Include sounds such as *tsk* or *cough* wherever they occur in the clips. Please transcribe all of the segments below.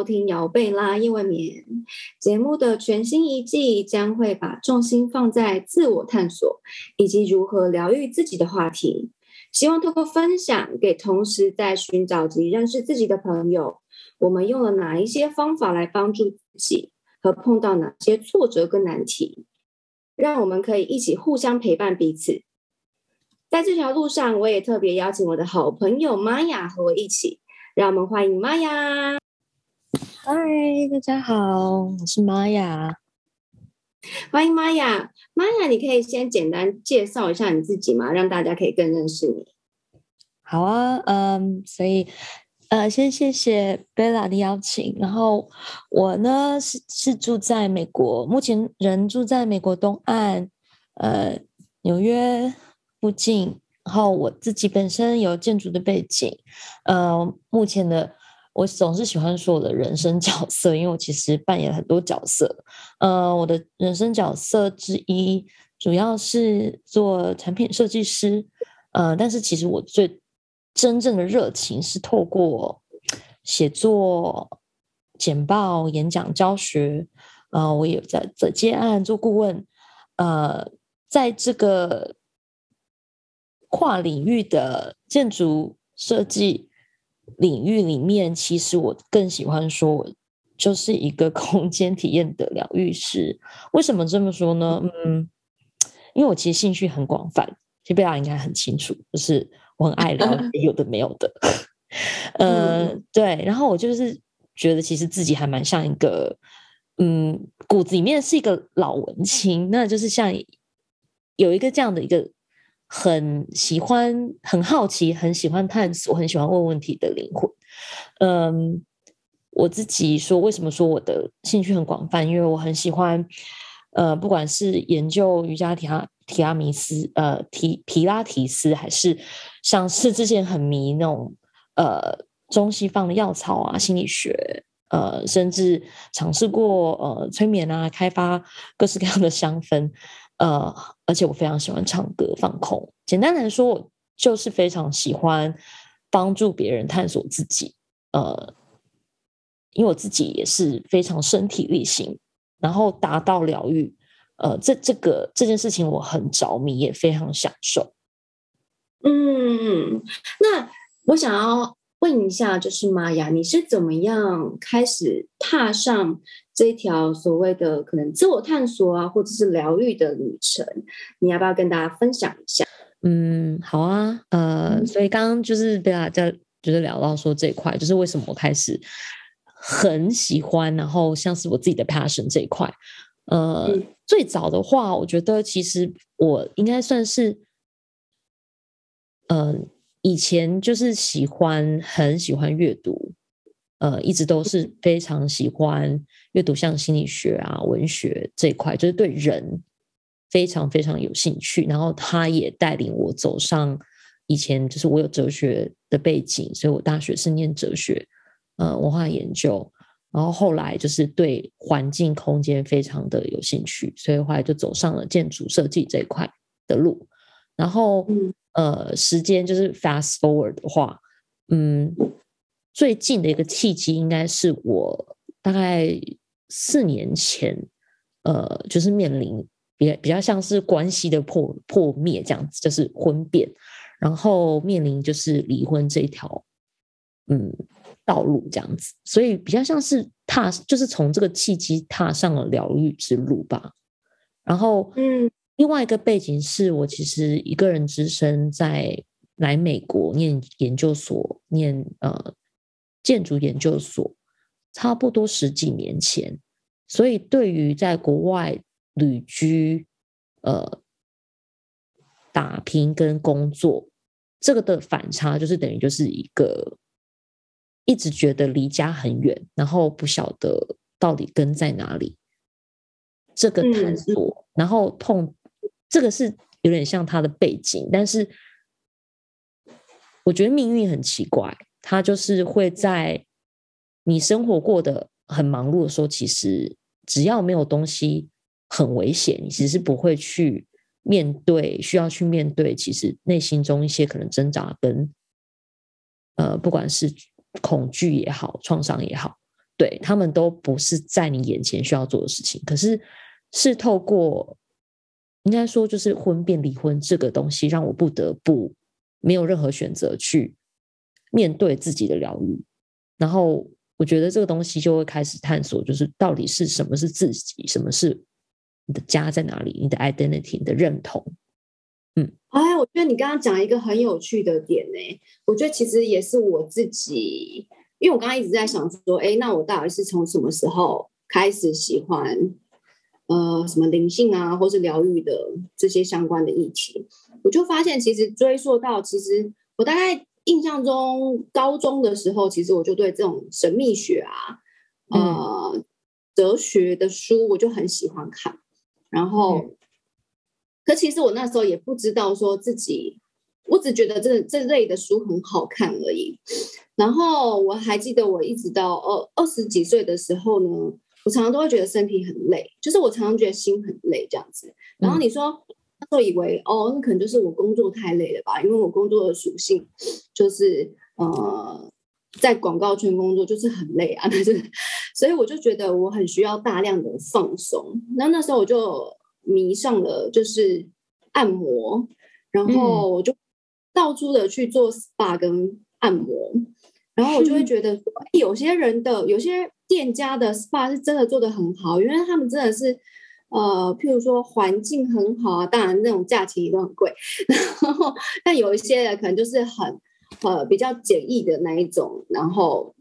收听姚贝拉夜未眠节目的全新一季，将会把重心放在自我探索以及如何疗愈自己的话题。希望透过分享，给同时在寻找及认识自己的朋友，我们用了哪一些方法来帮助自己，和碰到哪些挫折跟难题，让我们可以一起互相陪伴彼此。在这条路上，我也特别邀请我的好朋友玛雅和我一起。让我们欢迎玛雅。嗨，大家好，我是玛雅。欢迎玛雅。玛雅，你可以先简单介绍一下你自己吗？让大家可以更认识你。好啊，嗯，所以呃，先谢谢贝拉的邀请。然后我呢是是住在美国，目前人住在美国东岸，呃，纽约。附近，然后我自己本身有建筑的背景，呃，目前的我总是喜欢说我的人生角色，因为我其实扮演很多角色，呃，我的人生角色之一主要是做产品设计师，呃，但是其实我最真正的热情是透过写作、简报、演讲、教学，呃，我有在在接案做顾问，呃，在这个。跨领域的建筑设计领域里面，其实我更喜欢说，我就是一个 *laughs* 空间体验的疗愈师。为什么这么说呢？嗯，因为我其实兴趣很广泛，其实贝拉应该很清楚，就是我很爱聊 *laughs* 有的没有的。呃，对，然后我就是觉得，其实自己还蛮像一个，嗯，骨子里面是一个老文青，那就是像有一个这样的一个。很喜欢、很好奇、很喜欢探索、很喜欢问问题的灵魂。嗯，我自己说，为什么说我的兴趣很广泛？因为我很喜欢，呃，不管是研究瑜伽、提拉提拉米斯、呃提皮拉提斯，还是像是之前很迷那种呃中西方的药草啊、心理学，呃，甚至尝试过呃催眠啊，开发各式各样的香氛。呃，而且我非常喜欢唱歌放空。简单来说，我就是非常喜欢帮助别人探索自己。呃，因为我自己也是非常身体力行，然后达到疗愈。呃，这这个这件事情我很着迷，也非常享受。嗯，那我想要问一下，就是玛雅，你是怎么样开始踏上？这一条所谓的可能自我探索啊，或者是疗愈的旅程，你要不要跟大家分享一下？嗯，好啊，呃，所以刚刚就是对啊，在就是聊到说这一块，就是为什么我开始很喜欢，然后像是我自己的 passion 这一块。呃，最早的话，我觉得其实我应该算是，嗯，以前就是喜欢很喜欢阅读。呃，一直都是非常喜欢阅读，像心理学啊、文学这一块，就是对人非常非常有兴趣。然后他也带领我走上以前，就是我有哲学的背景，所以我大学是念哲学，呃，文化研究。然后后来就是对环境空间非常的有兴趣，所以后来就走上了建筑设计这一块的路。然后，呃，时间就是 fast forward 的话，嗯。最近的一个契机，应该是我大概四年前，呃，就是面临比比较像是关系的破破灭这样子，就是婚变，然后面临就是离婚这一条，嗯，道路这样子，所以比较像是踏，就是从这个契机踏上了疗愈之路吧。然后，嗯，另外一个背景是我其实一个人只身在来美国念研究所，念呃。建筑研究所差不多十几年前，所以对于在国外旅居、呃打拼跟工作这个的反差，就是等于就是一个一直觉得离家很远，然后不晓得到底根在哪里。这个探索，然后碰这个是有点像他的背景，但是我觉得命运很奇怪。他就是会在你生活过得很忙碌的时候，其实只要没有东西很危险，你其实是不会去面对，需要去面对，其实内心中一些可能挣扎跟呃，不管是恐惧也好，创伤也好，对他们都不是在你眼前需要做的事情，可是是透过应该说就是婚变离婚这个东西，让我不得不没有任何选择去面对自己的疗愈，然后我觉得这个东西就会开始探索，就是到底是什么是自己，什么是你的家在哪里，你的 identity，你的认同。嗯，哎，我觉得你刚刚讲一个很有趣的点呢。我觉得其实也是我自己，因为我刚刚一直在想说，哎，那我到底是从什么时候开始喜欢呃什么灵性啊，或是疗愈的这些相关的议题？我就发现，其实追溯到，其实我大概印象中高中的时候，其实我就对这种神秘学啊、呃哲学的书，我就很喜欢看，然后。可其实我那时候也不知道说自己，我只觉得这这类的书很好看而已。然后我还记得我一直到二二十几岁的时候呢，我常常都会觉得身体很累，就是我常常觉得心很累这样子。然后你说那时候以为哦，那可能就是我工作太累了吧，因为我工作的属性就是呃在广告圈工作就是很累啊，*laughs* 但是所以我就觉得我很需要大量的放松。那那时候我就。迷上了就是按摩，然后我就到处的去做 SPA 跟按摩，然后我就会觉得说有些人的有些店家的 SPA 是真的做的很好，因为他们真的是呃，譬如说环境很好啊，当然那种价钱也都很贵，*laughs* 然后但有一些人可能就是很呃比较简易的那一种，然后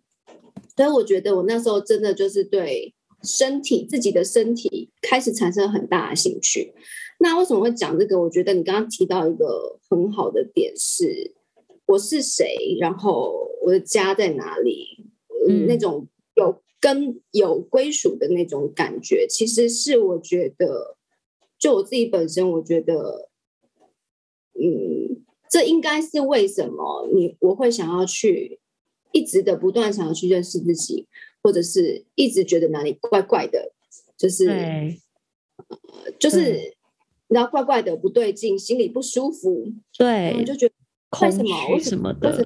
所以我觉得我那时候真的就是对。身体自己的身体开始产生很大的兴趣。那为什么会讲这个？我觉得你刚刚提到一个很好的点是：我是谁，然后我的家在哪里？嗯，那种有根、有归属的那种感觉，其实是我觉得，就我自己本身，我觉得，嗯，这应该是为什么你我会想要去一直的不断想要去认识自己。或者是一直觉得哪里怪怪的，就是，呃，就是你知道怪怪的不对劲，心里不舒服，对，就觉得为什么为什么的，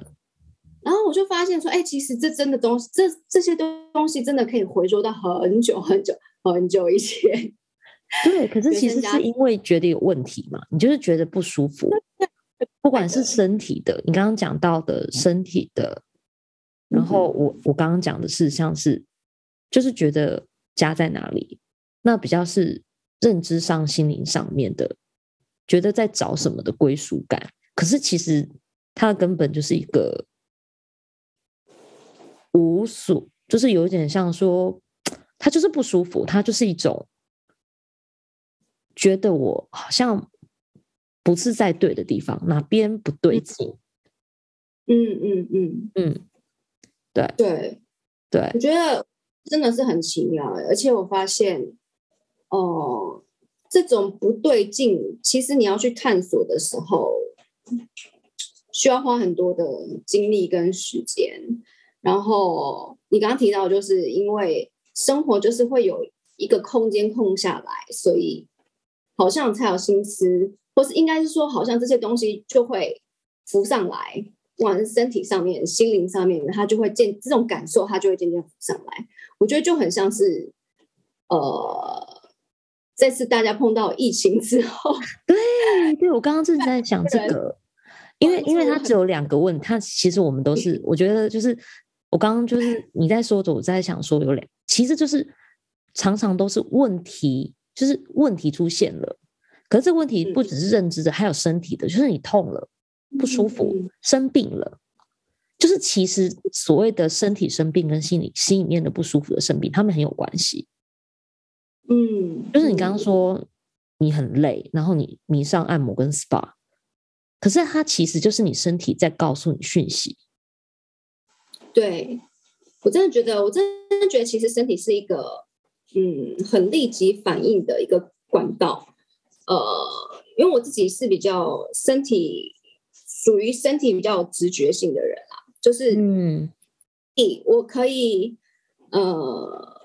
然后我就发现说，哎，其实这真的东西，这这些东东西真的可以回溯到很久很久很久以前。*laughs* 对，可是其实是因为觉得有问题嘛，你就是觉得不舒服，不管是身体的，你刚刚讲到的身体的。然后我我刚刚讲的是像是，就是觉得家在哪里，那比较是认知上、心灵上面的，觉得在找什么的归属感。可是其实它的根本就是一个无所，就是有点像说，他就是不舒服，他就是一种觉得我好像不是在对的地方，哪边不对劲。嗯嗯嗯嗯。对对对，我觉得真的是很奇妙而且我发现，哦，这种不对劲，其实你要去探索的时候，需要花很多的精力跟时间。然后你刚刚提到，就是因为生活就是会有一个空间空下来，所以好像才有心思，或是应该是说，好像这些东西就会浮上来。往身体上面、心灵上面，它就会渐这种感受，它就会渐渐浮上来。我觉得就很像是，呃，这次大家碰到疫情之后，对对，我刚刚正在想这 *laughs* 个，因为因为它只有两个问，它其实我们都是，我觉得就是我刚刚就是你在说着，我在想说有两，其实就是常常都是问题，就是问题出现了，可是这个问题不只是认知的，还有身体的，就是你痛了。不舒服，生病了，就是其实所谓的身体生病跟心理心里面的不舒服的生病，他们很有关系。嗯，就是你刚刚说你很累，然后你迷上按摩跟 SPA，可是它其实就是你身体在告诉你讯息。对我真的觉得，我真的觉得，其实身体是一个嗯很立即反应的一个管道。呃，因为我自己是比较身体。属于身体比较有直觉性的人啦，就是嗯，我可以呃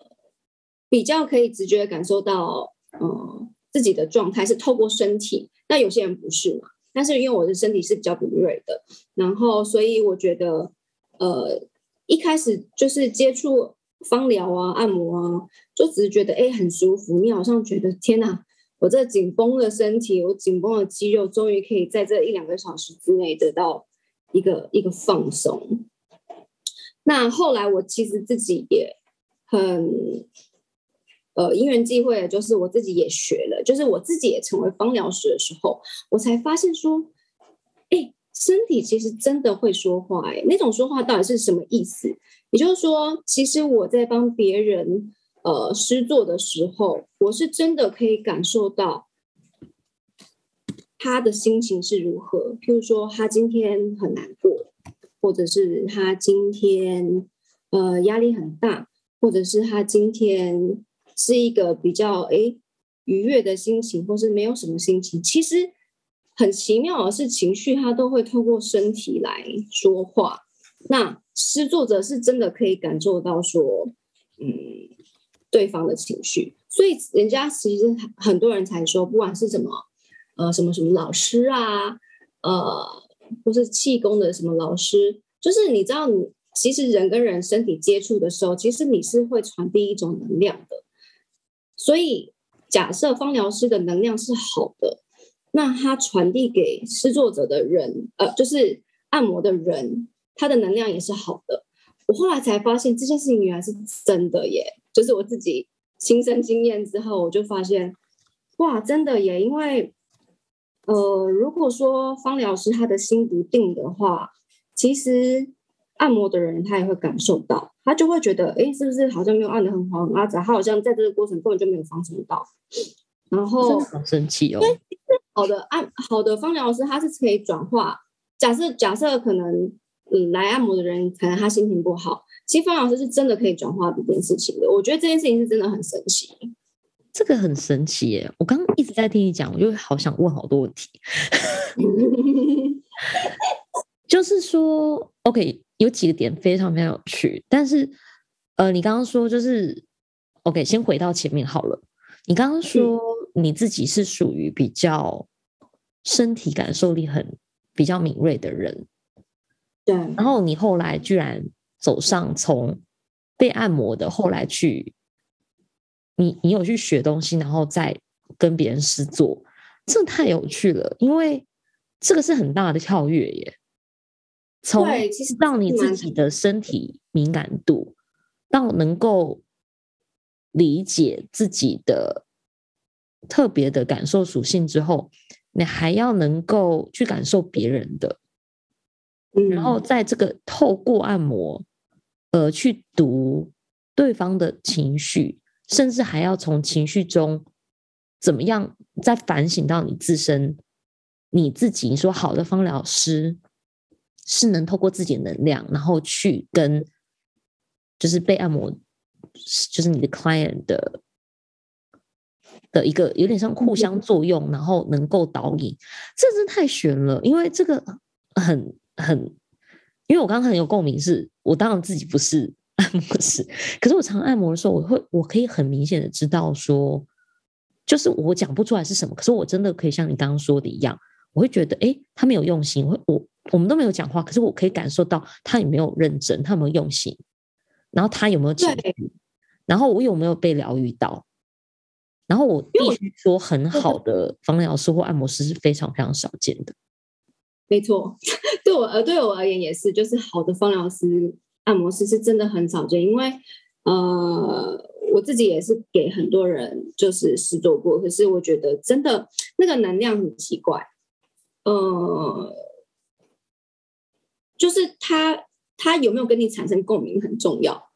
比较可以直觉感受到嗯自己的状态是透过身体，那有些人不是嘛？但是因为我的身体是比较敏锐的，然后所以我觉得呃一开始就是接触芳疗啊、按摩啊，就只是觉得哎很舒服，你好像觉得天哪，我这紧绷的身体，我紧绷的肌肉，终于可以在这一两个小时之内得到一个一个放松。那后来我其实自己也很。呃，因缘际会，就是我自己也学了，就是我自己也成为芳疗师的时候，我才发现说，哎，身体其实真的会说话，哎，那种说话到底是什么意思？也就是说，其实我在帮别人呃施作的时候，我是真的可以感受到他的心情是如何。譬如说，他今天很难过，或者是他今天呃压力很大，或者是他今天。是一个比较哎愉悦的心情，或是没有什么心情。其实很奇妙的是，情绪它都会透过身体来说话。那诗作者是真的可以感受到说，嗯，对方的情绪。所以人家其实很多人才说，不管是什么呃什么什么老师啊，呃或是气功的什么老师，就是你知道，你其实人跟人身体接触的时候，其实你是会传递一种能量的。所以，假设芳疗师的能量是好的，那他传递给施作者的人，呃，就是按摩的人，他的能量也是好的。我后来才发现这件事情原来是真的耶，就是我自己亲身经验之后，我就发现，哇，真的耶！因为，呃，如果说方疗师他的心不定的话，其实。按摩的人，他也会感受到，他就会觉得，哎，是不是好像没有按的很好很阿杂？他好像在这个过程根本就没有放松到，然后好生气哦。好的按好的芳疗老师，他是可以转化。假设假设可能，嗯，来按摩的人可能他心情不好，其实芳疗老师是真的可以转化这件事情的。我觉得这件事情是真的很神奇。这个很神奇耶！我刚刚一直在听你讲，我就好想问好多问题。*laughs* 就是说，OK。有几个点非常非常有趣，但是，呃，你刚刚说就是，OK，先回到前面好了。你刚刚说你自己是属于比较身体感受力很比较敏锐的人，对。然后你后来居然走上从被按摩的，后来去，你你有去学东西，然后再跟别人试做，这太有趣了，因为这个是很大的跳跃耶。从让你自己的身体敏感度，到能够理解自己的特别的感受属性之后，你还要能够去感受别人的，然后在这个透过按摩，呃，去读对方的情绪，甚至还要从情绪中怎么样再反省到你自身，你自己。你说好的方疗师。是能透过自己的能量，然后去跟就是被按摩，就是你的 client 的的一个有点像互相作用，然后能够导引，这真太悬了。因为这个很很，因为我刚刚很有共鸣，是我当然自己不是按摩师，可是我常按摩的时候，我会我可以很明显的知道说，就是我讲不出来是什么，可是我真的可以像你刚刚说的一样，我会觉得哎，他没有用心，我我。我们都没有讲话，可是我可以感受到他有没有认真，他有没有用心，然后他有没有情绪，然后我有没有被疗愈到，然后我必须说，很好的芳疗师或按摩师是非常非常少见的。没错，*laughs* 对我而对我而言也是，就是好的芳疗师、按摩师是真的很少见，因为呃，我自己也是给很多人就是试做过，可是我觉得真的那个能量很奇怪，呃。就是他，他有没有跟你产生共鸣很重要。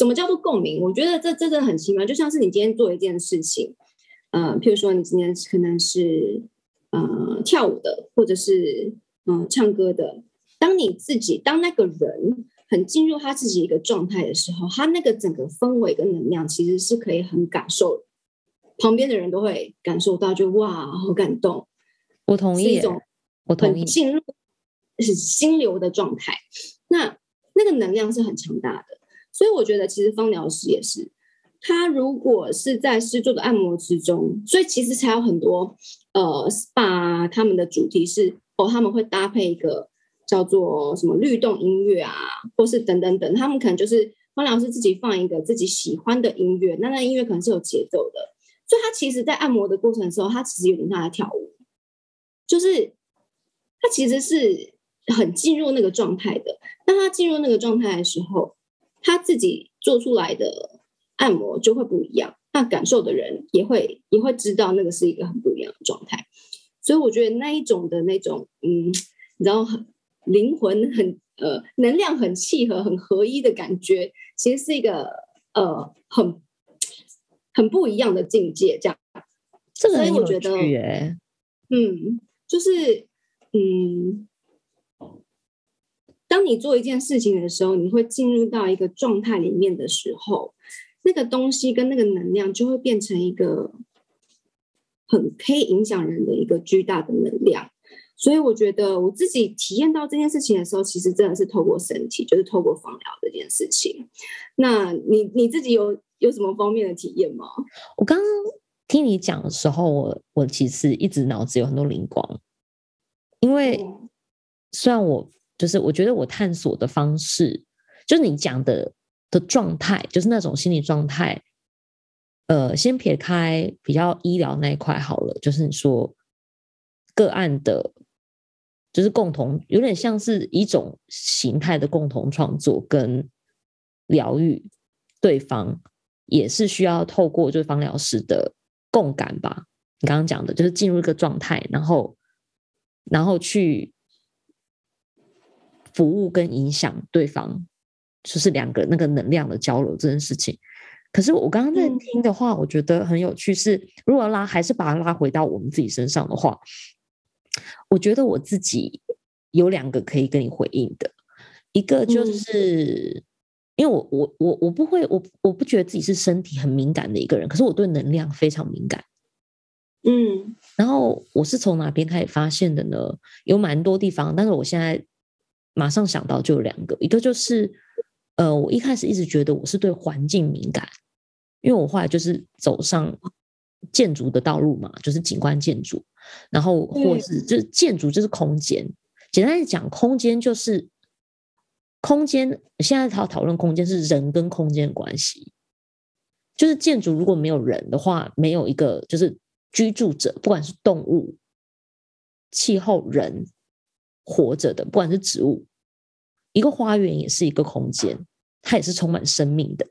什么叫做共鸣？我觉得这真的很奇妙。就像是你今天做一件事情，呃，譬如说你今天可能是呃跳舞的，或者是嗯唱歌的。当你自己当那个人很进入他自己一个状态的时候，他那个整个氛围跟能量其实是可以很感受，旁边的人都会感受到，就哇，好感动。我同意，我同意进入。是心流的状态，那那个能量是很强大的，所以我觉得其实芳疗师也是，他如果是在施作的按摩之中，所以其实才有很多呃 SPA 他们的主题是哦，他们会搭配一个叫做什么律动音乐啊，或是等等等，他们可能就是方疗师自己放一个自己喜欢的音乐，那那音乐可能是有节奏的，所以他其实在按摩的过程的时候，他其实有点像在跳舞，就是他其实是很进入那个状态的。当他进入那个状态的时候，他自己做出来的按摩就会不一样，那感受的人也会也会知道那个是一个很不一样的状态。所以我觉得那一种的那种，嗯，然后很灵魂很呃能量很契合、很合一的感觉，其实是一个呃很很不一样的境界。这样，这个所以我觉，得，嗯，就是嗯，当你做一件事情的时候，你会进入到一个状态里面的时候，那个东西跟那个能量就会变成一个。很可以影响人的一个巨大的能量，所以我觉得我自己体验到这件事情的时候，其实真的是透过身体，就是透过放疗这件事情。那你你自己有有什么方面的体验吗？我刚刚听你讲的时候，我我其实一直脑子有很多灵光，因为虽然我就是我觉得我探索的方式，就是你讲的的状态，就是那种心理状态。呃，先撇开比较医疗那一块好了，就是你说个案的，就是共同，有点像是一种形态的共同创作跟疗愈，对方也是需要透过就是方疗师的共感吧。你刚刚讲的就是进入一个状态，然后然后去服务跟影响对方，就是两个那个能量的交流这件事情。可是我刚刚在听的话，我觉得很有趣。是如果拉还是把它拉回到我们自己身上的话，我觉得我自己有两个可以跟你回应的。一个就是因为我我我我不会，我我不觉得自己是身体很敏感的一个人，可是我对能量非常敏感。嗯，然后我是从哪边开始发现的呢？有蛮多地方，但是我现在马上想到就有两个，一个就是呃，我一开始一直觉得我是对环境敏感。因为我后来就是走上建筑的道路嘛，就是景观建筑，然后或是就是建筑就是空间。简单讲，空间就是空间。现在讨讨论空间是人跟空间的关系，就是建筑如果没有人的话，没有一个就是居住者，不管是动物、气候、人活着的，不管是植物，一个花园也是一个空间，它也是充满生命的。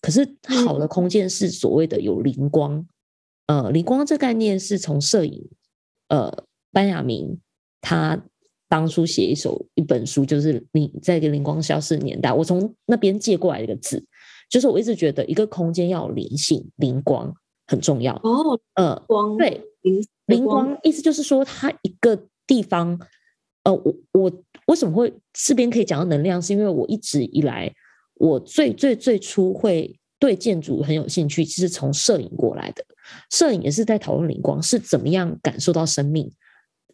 可是好的空间是所谓的有灵光，呃，灵光这概念是从摄影，呃，班亚明他当初写一首一本书，就是你在一个灵光消失的年代，我从那边借过来一个字，就是我一直觉得一个空间要有灵性，灵光很重要哦，呃，光对灵灵光意思就是说它一个地方，呃，我我为什么会这边可以讲到能量，是因为我一直以来。我最最最初会对建筑很有兴趣，其实从摄影过来的。摄影也是在讨论灵光是怎么样感受到生命，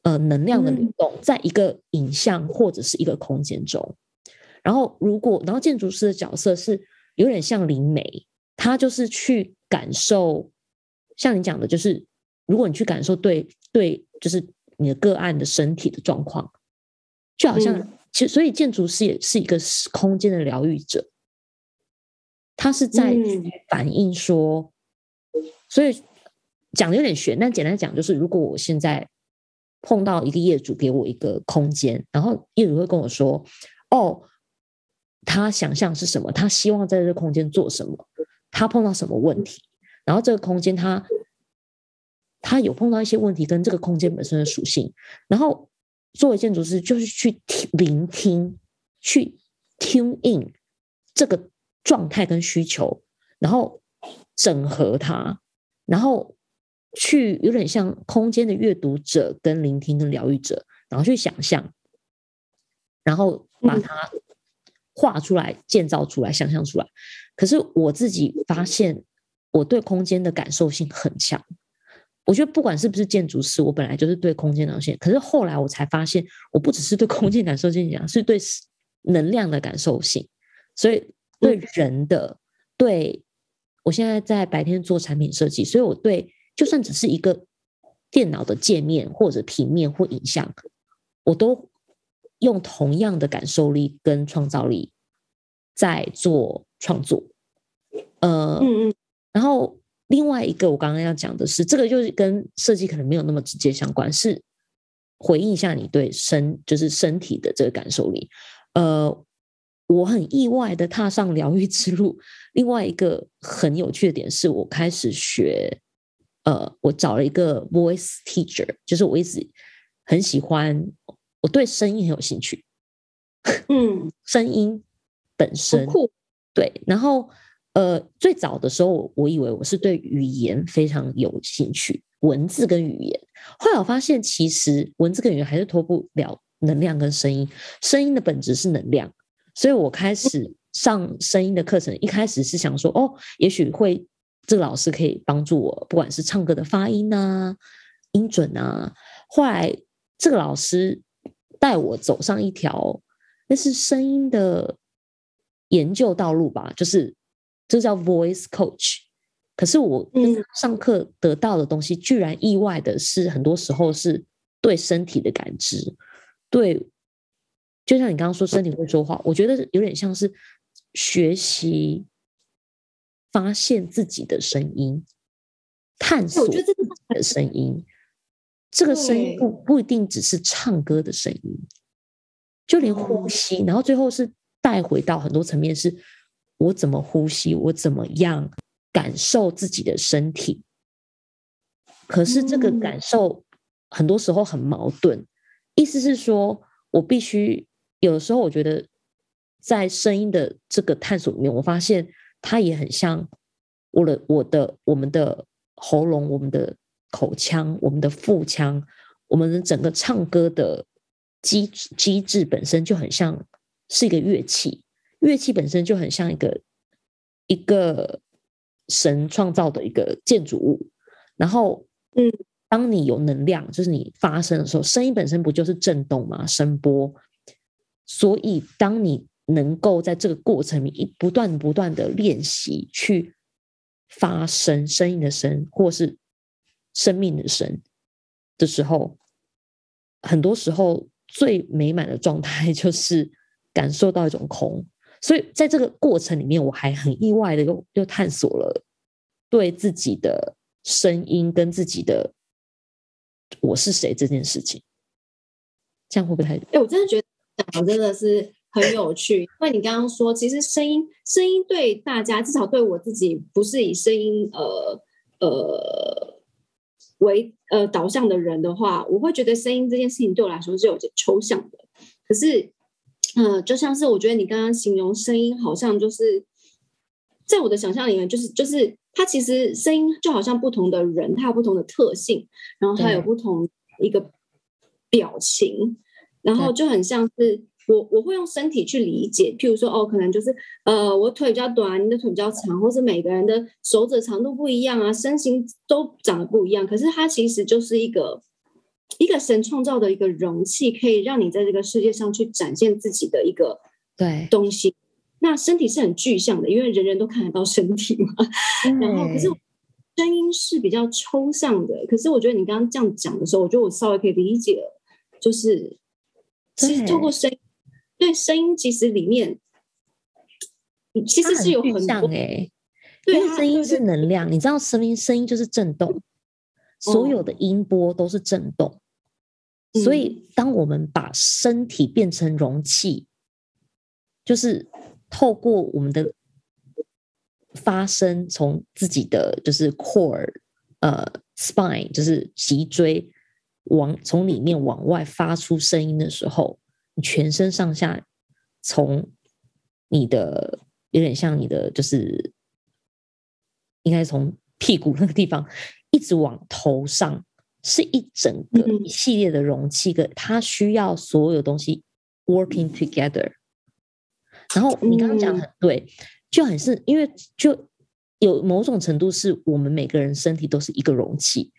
呃，能量的流动，在一个影像或者是一个空间中。然后，如果然后建筑师的角色是有点像灵媒，他就是去感受，像你讲的，就是如果你去感受对对，就是你的个案的身体的状况，就好像其实，所以建筑师也是一个空间的疗愈者。他是在反映说，所以讲的有点悬，但简单讲就是，如果我现在碰到一个业主给我一个空间，然后业主会跟我说：“哦，他想象是什么？他希望在这个空间做什么？他碰到什么问题？然后这个空间他他有碰到一些问题，跟这个空间本身的属性。然后作为建筑师，就是去听、聆听、去 tune in 这个。”状态跟需求，然后整合它，然后去有点像空间的阅读者、跟聆听、跟疗愈者，然后去想象，然后把它画出来、建造出来、想象出来。可是我自己发现，我对空间的感受性很强。我觉得不管是不是建筑师，我本来就是对空间的性。可是后来我才发现，我不只是对空间感受性讲，是对能量的感受性。所以。对人的，对我现在在白天做产品设计，所以我对就算只是一个电脑的界面或者平面或影像，我都用同样的感受力跟创造力在做创作。呃，嗯嗯，然后另外一个我刚刚要讲的是，这个就是跟设计可能没有那么直接相关，是回应一下你对身就是身体的这个感受力。呃，我很意外的踏上疗愈之路。另外一个很有趣的点是我开始学，呃，我找了一个 voice teacher，就是我一直很喜欢，我对声音很有兴趣，嗯，声音本身酷，对，然后呃，最早的时候，我以为我是对语言非常有兴趣，文字跟语言。后来我发现，其实文字跟语言还是脱不了能量跟声音，声音的本质是能量。所以我开始上声音的课程，一开始是想说，哦，也许会这个老师可以帮助我，不管是唱歌的发音啊、音准啊。后来这个老师带我走上一条那是声音的研究道路吧，就是这叫 voice coach。可是我上课得到的东西，居然意外的是，很多时候是对身体的感知，对，就像你刚刚说身体会说话，我觉得有点像是学习发现自己的声音，探索自己的声音。这个声音不不一定只是唱歌的声音，就连呼哦吸，然后最后是带回到很多层面，是我怎么呼吸，我怎么样感受自己的身体。可是这个嗯感受很多时候很矛盾，意思是说我必须有的时候，我觉得在声音的这个探索里面，我发现它也很像我的我的我们的喉咙、我们的口腔、我们的腹腔、我们的整个唱歌的机机制本身就很像是一个乐器，乐器本身就很像一个一个神创造的一个建筑物，然后嗯，当你有能量，就是你发声的时候，声音本身不就是震动吗？声波。所以，当你能够在这个过程里一不断不断的练习去发声，声音的声，或是生命的声的时候，很多时候最美满的状态 *laughs* 就是感受到一种空。所以，在这个过程里面，我还很意外的又又探索了对自己的声音跟自己的我是谁这件事情。这样会不会太？哎、我真的觉得讲真的是很有趣，因为你刚刚说，其实声音声音对大家，至少对我自己，不是以声音呃呃为呃导向的人的话，我会觉得声音这件事情对我来说是有点抽象的。可是，呃，就像是我觉得你刚刚形容声音，好像就是在我的想象里面，就是就是它其实声音就好像不同的人，他有不同的特性，然后他有不同一个表情，然后就很像是我我会用身体去理解，譬如说哦，可能就是呃我腿比较短，你的腿比较长，或是每个人的手指长度不一样啊，身形都长得不一样，可是它其实就是一个一个神创造的一个容器，可以让你在这个世界上去展现自己的一个对，东西。那身体是很具象的，因为人人都看得到身体嘛。*laughs* 然后可是声音是比较抽象的，可是我觉得你刚刚这样讲的时候，我觉得我稍微可以理解了，就是其实透过声音，对声音其实里面嗯其实是有很多哎、对声音是能量，你知道声音声音就是震动，所有的音波都是震动。所以，当我们把身体变成容器，就是透过我们的发声，从自己的就是 core 呃 spine，就是脊椎往从里面往外发出声音的时候，你全身上下从你的有点像你的就是应该从屁股那个地方一直往头上，是一整个嗯一系列的容器，个它需要所有东西 working together。然后你刚刚讲得很对，就很是因为就有某种程度是我们每个人身体都是一个容器，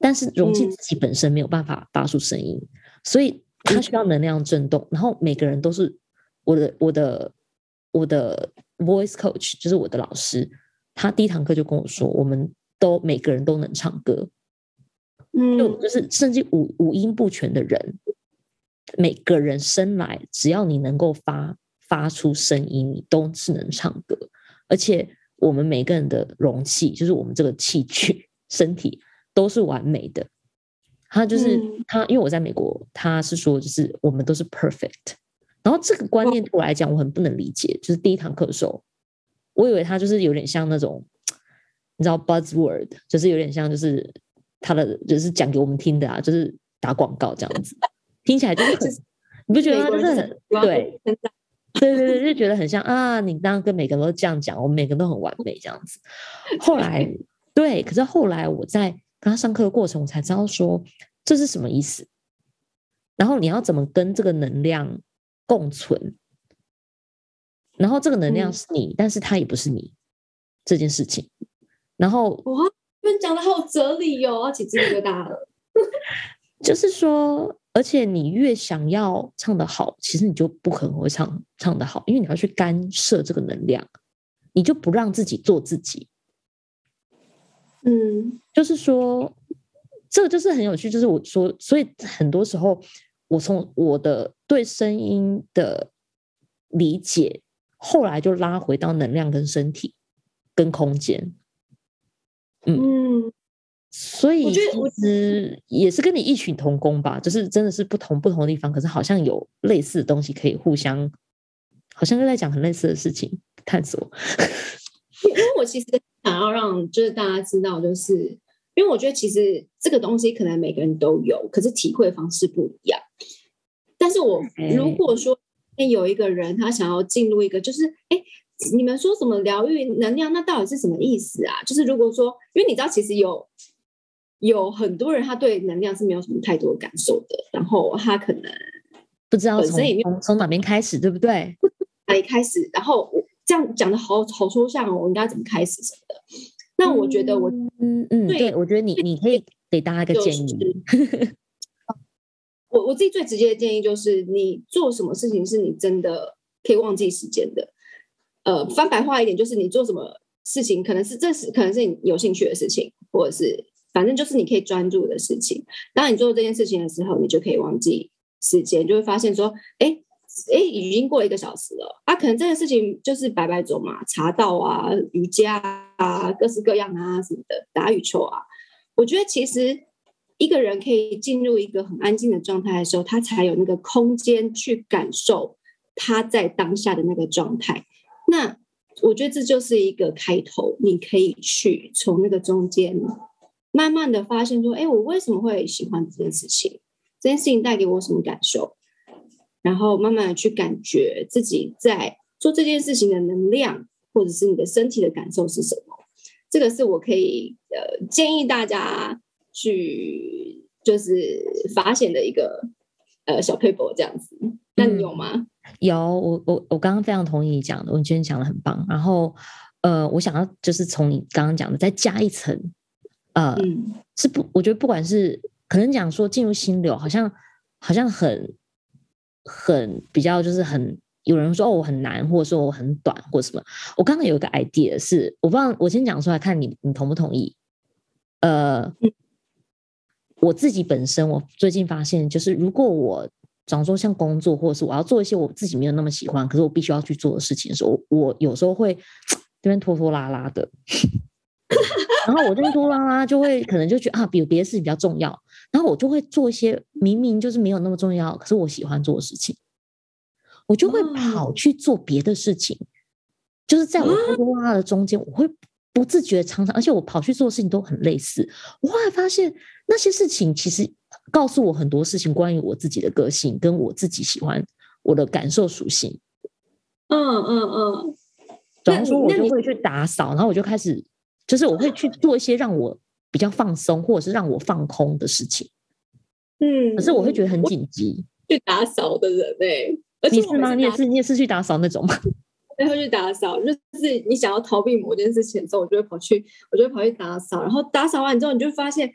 但是容器嗯自己本身没有办法发出声音，所以它需要能量震动。然后每个人都是我的我的我的 voice coach，就是我的老师，他第一堂课就跟我说，我们都每个人都能唱歌，就嗯就是甚至五五音不全的人每个人生来只要你能够发发出声音，你都是能唱歌，而且我们每个人的容器，就是我们这个器具身体都是完美的。他就是、嗯他，因为我在美国，他是说就是我们都是 perfect。然后这个观念对我来讲，我很不能理解。就是第一堂课的时候，我以为他就是有点像那种，你知道 buzzword，就是有点像就是他的就是讲给我们听的啊，就是打广告这样子，听起来就是很，你不觉得他就是很对对对对，就觉得很像啊，你当然跟每个人都这样讲，我们每个人都很完美这样子。后来对，可是后来我在跟他上课的过程，我才知道说这是什么意思。然后你要怎么跟这个能量共存？然后这个能量嗯是你，但是它也不是你这件事情。然后哇，你们讲的好有哲理哦，要起鸡皮疙瘩了。*laughs* 就是说，而且你越想要唱得好，其实你就不可能会唱唱得好，因为你要去干涉这个能量，你就不让自己做自己。嗯就是说，这个就是很有趣，就是我说，所以很多时候，我从我的对声音的理解，后来就拉回到能量跟身体跟空间。嗯，所以觉得我其实也是跟你异曲同工吧，就是真的是不同不同的地方，可是好像有类似的东西可以互相，好像又在讲很类似的事情探索。因为我其实想要让就是大家知道，就是因为我觉得其实这个东西可能每个人都有，可是体会方式不一样。但是我哎如果说哎有一个人他想要进入一个，就是哎你们说什么疗愈能量，那到底是什么意思啊？就是如果说，因为你知道其实有有很多人他对能量是没有什么太多感受的，然后他可能不知道从本身也没有从从哪边开始，对不对？哪里开始，然后我这样讲的好好抽象哦，我应该怎么开始什么的？那我觉得我嗯嗯，对对，我觉得你你可以给大家一个建议。是 *laughs* 我我自己最直接的建议就是，你做什么事情是你真的可以忘记时间的。呃，翻白话一点，就是你做什么事情，可能是这是可能是你有兴趣的事情，或者是反正就是你可以专注的事情。当你做这件事情的时候，你就可以忘记时间，就会发现说，哎哎，已经过了一个小时了。啊，可能这件事情就是白白走嘛，茶道啊、瑜伽啊、各式各样啊什么的，打羽球啊。我觉得其实一个人可以进入一个很安静的状态的时候，他才有那个空间去感受他在当下的那个状态。那我觉得这就是一个开头，你可以去从那个中间慢慢的发现说，哎，我为什么会喜欢这件事情？这件事情带给我什么感受？然后慢慢的去感觉自己在做这件事情的能量，或者是你的身体的感受是什么。这个是我可以呃建议大家去就是发现的一个呃小 paper 这样子。那你有吗？有，我我我刚刚非常同意你讲的，我觉得你讲的很棒。然后，呃，我想要就是从你刚刚讲的再加一层，呃，嗯是不？我觉得不管是可能讲说进入心流，好像好像很很比较就是很有人说哦我很难，或者说我很短，或什么。我刚刚有一个 idea 是，我不知道我先讲出来看你你同不同意？呃，我自己本身我最近发现，就是如果我假如说像工作，或者是我要做一些我自己没有那么喜欢，可是我必须要去做的事情的时候，我有时候会 *tsk* 这边拖拖拉拉的。*laughs* 然后我这边拖拉拉就会可能就觉得啊，比别的事情比较重要，然后我就会做一些明明就是没有那么重要，可是我喜欢做的事情，我就会跑去做别的事情。就是在我拖拖拉拉的中间，我会不自觉常常，而且我跑去做的事情都很类似。我后来发现那些事情其实告诉我很多事情，关于我自己的个性，跟我自己喜欢我的感受属性。嗯嗯嗯。比方说，我就会去打扫，然后我就开始，就是我会去做一些让我比较放松，或者是让我放空的事情。嗯，可是我会觉得很紧急。去打扫的人哎、而且你是吗？你也是，你也是去打扫那种吗？*laughs* 会去打扫，就是你想要逃避某件事情的时候，我就会跑去，我就会跑去打扫，然后打扫完之后，你就发现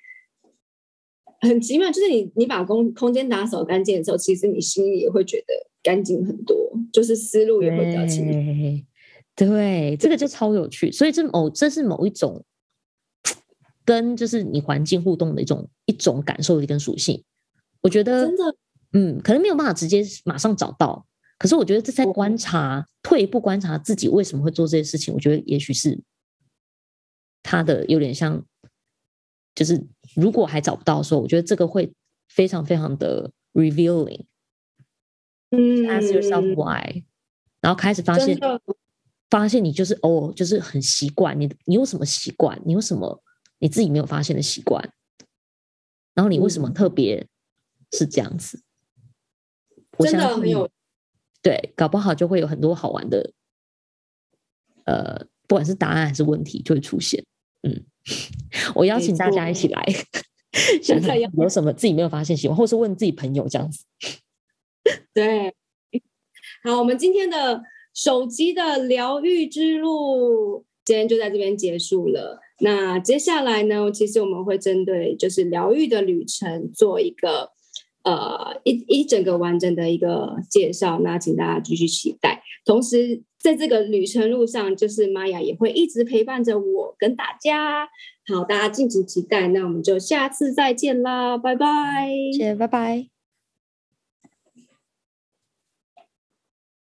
很奇妙，就是你你把空空间打扫干净的时候，其实你心里也会觉得干净很多，就是思路也会比较清楚。对，对，这个就超有趣。所以这某这是某一种跟就是你环境互动的一种一种感受力跟属性。我觉得真的嗯，可能没有办法直接马上找到。可是我觉得这在观察，退一步观察自己为什么会做这些事情，我觉得也许是他的有点像，就是如果还找不到的时候，我觉得这个会非常非常的 revealing。嗯，ask yourself why，然后开始发现，发现你就是哦，就是很习惯你，你有什么习惯？你有什么你自己没有发现的习惯？然后你为什么特别是这样子？我真的相信很有对，搞不好就会有很多好玩的，呃，不管是答案还是问题就会出现。嗯，*laughs* 我邀请大家一起来 *laughs* 想想有什么自己没有发现喜欢，或是问自己朋友这样子。*laughs* 对，好，我们今天的手机的疗愈之路，今天就在这边结束了。那接下来呢，其实我们会针对就是疗愈的旅程做一个呃一一整个完整的一个介绍，那请大家继续期待。同时，在这个旅程路上，就是玛雅也会一直陪伴着我跟大家。好，大家敬请期待。那我们就下次再见啦，拜拜。谢，拜拜。